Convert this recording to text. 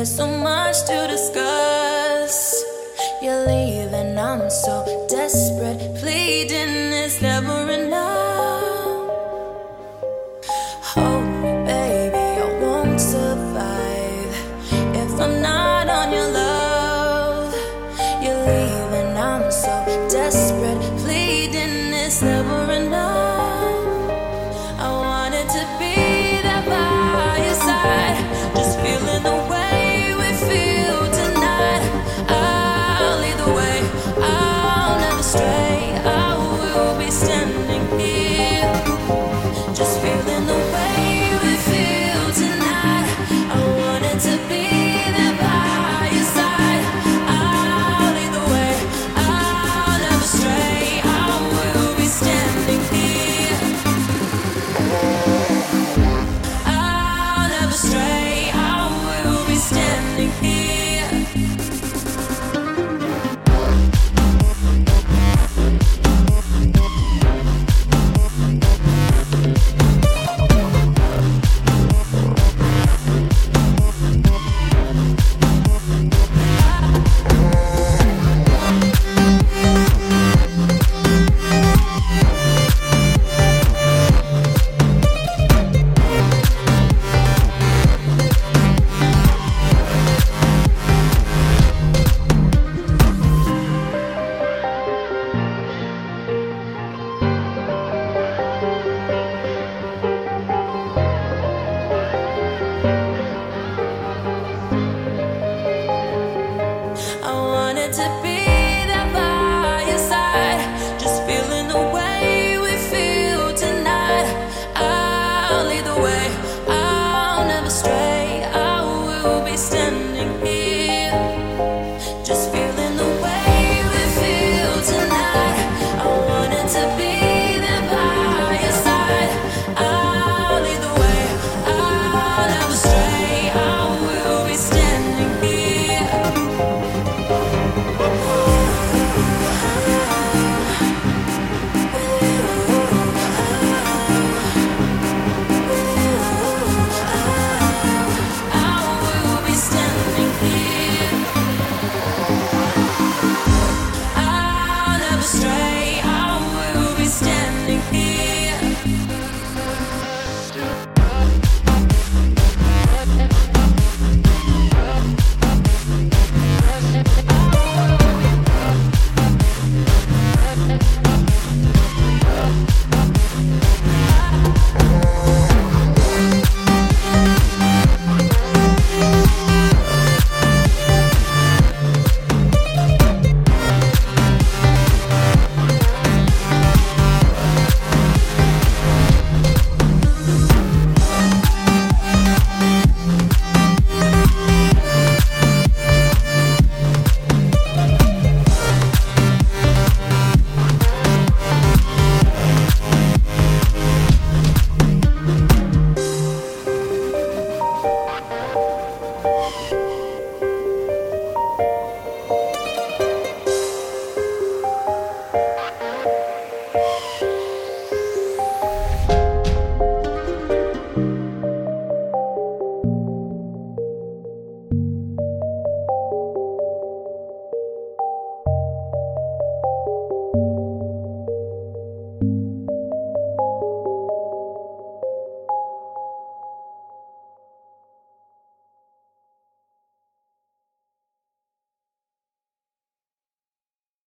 There's so much to discuss. You're leaving, I'm so desperate. Pleading is never enough. to be